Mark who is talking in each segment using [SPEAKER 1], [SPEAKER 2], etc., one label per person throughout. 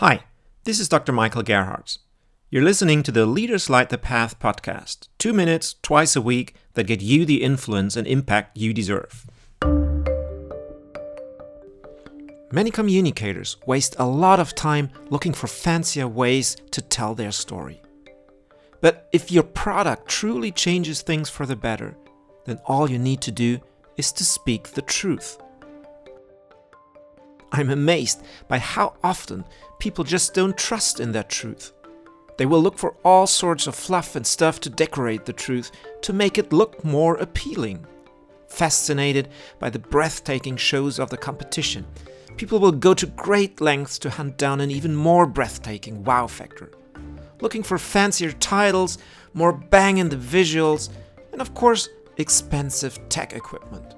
[SPEAKER 1] Hi, this is Dr. Michael Gerhardt. You're listening to the Leaders Light the Path podcast, two minutes twice a week that get you the influence and impact you deserve. Many communicators waste a lot of time looking for fancier ways to tell their story. But if your product truly changes things for the better, then all you need to do is to speak the truth. I'm amazed by how often people just don't trust in that truth. They will look for all sorts of fluff and stuff to decorate the truth, to make it look more appealing. Fascinated by the breathtaking shows of the competition, people will go to great lengths to hunt down an even more breathtaking wow factor. Looking for fancier titles, more bang in the visuals, and of course, expensive tech equipment.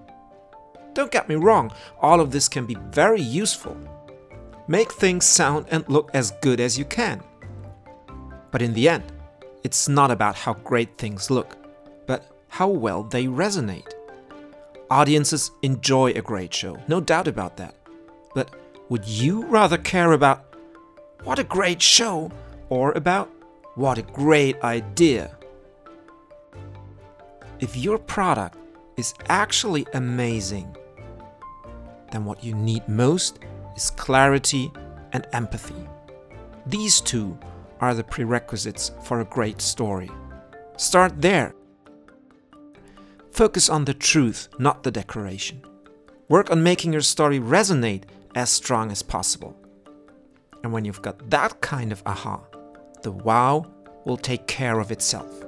[SPEAKER 1] Don't get me wrong, all of this can be very useful. Make things sound and look as good as you can. But in the end, it's not about how great things look, but how well they resonate. Audiences enjoy a great show, no doubt about that. But would you rather care about what a great show or about what a great idea? If your product is actually amazing, then what you need most is clarity and empathy. These two are the prerequisites for a great story. Start there. Focus on the truth, not the decoration. Work on making your story resonate as strong as possible. And when you've got that kind of aha, the wow will take care of itself.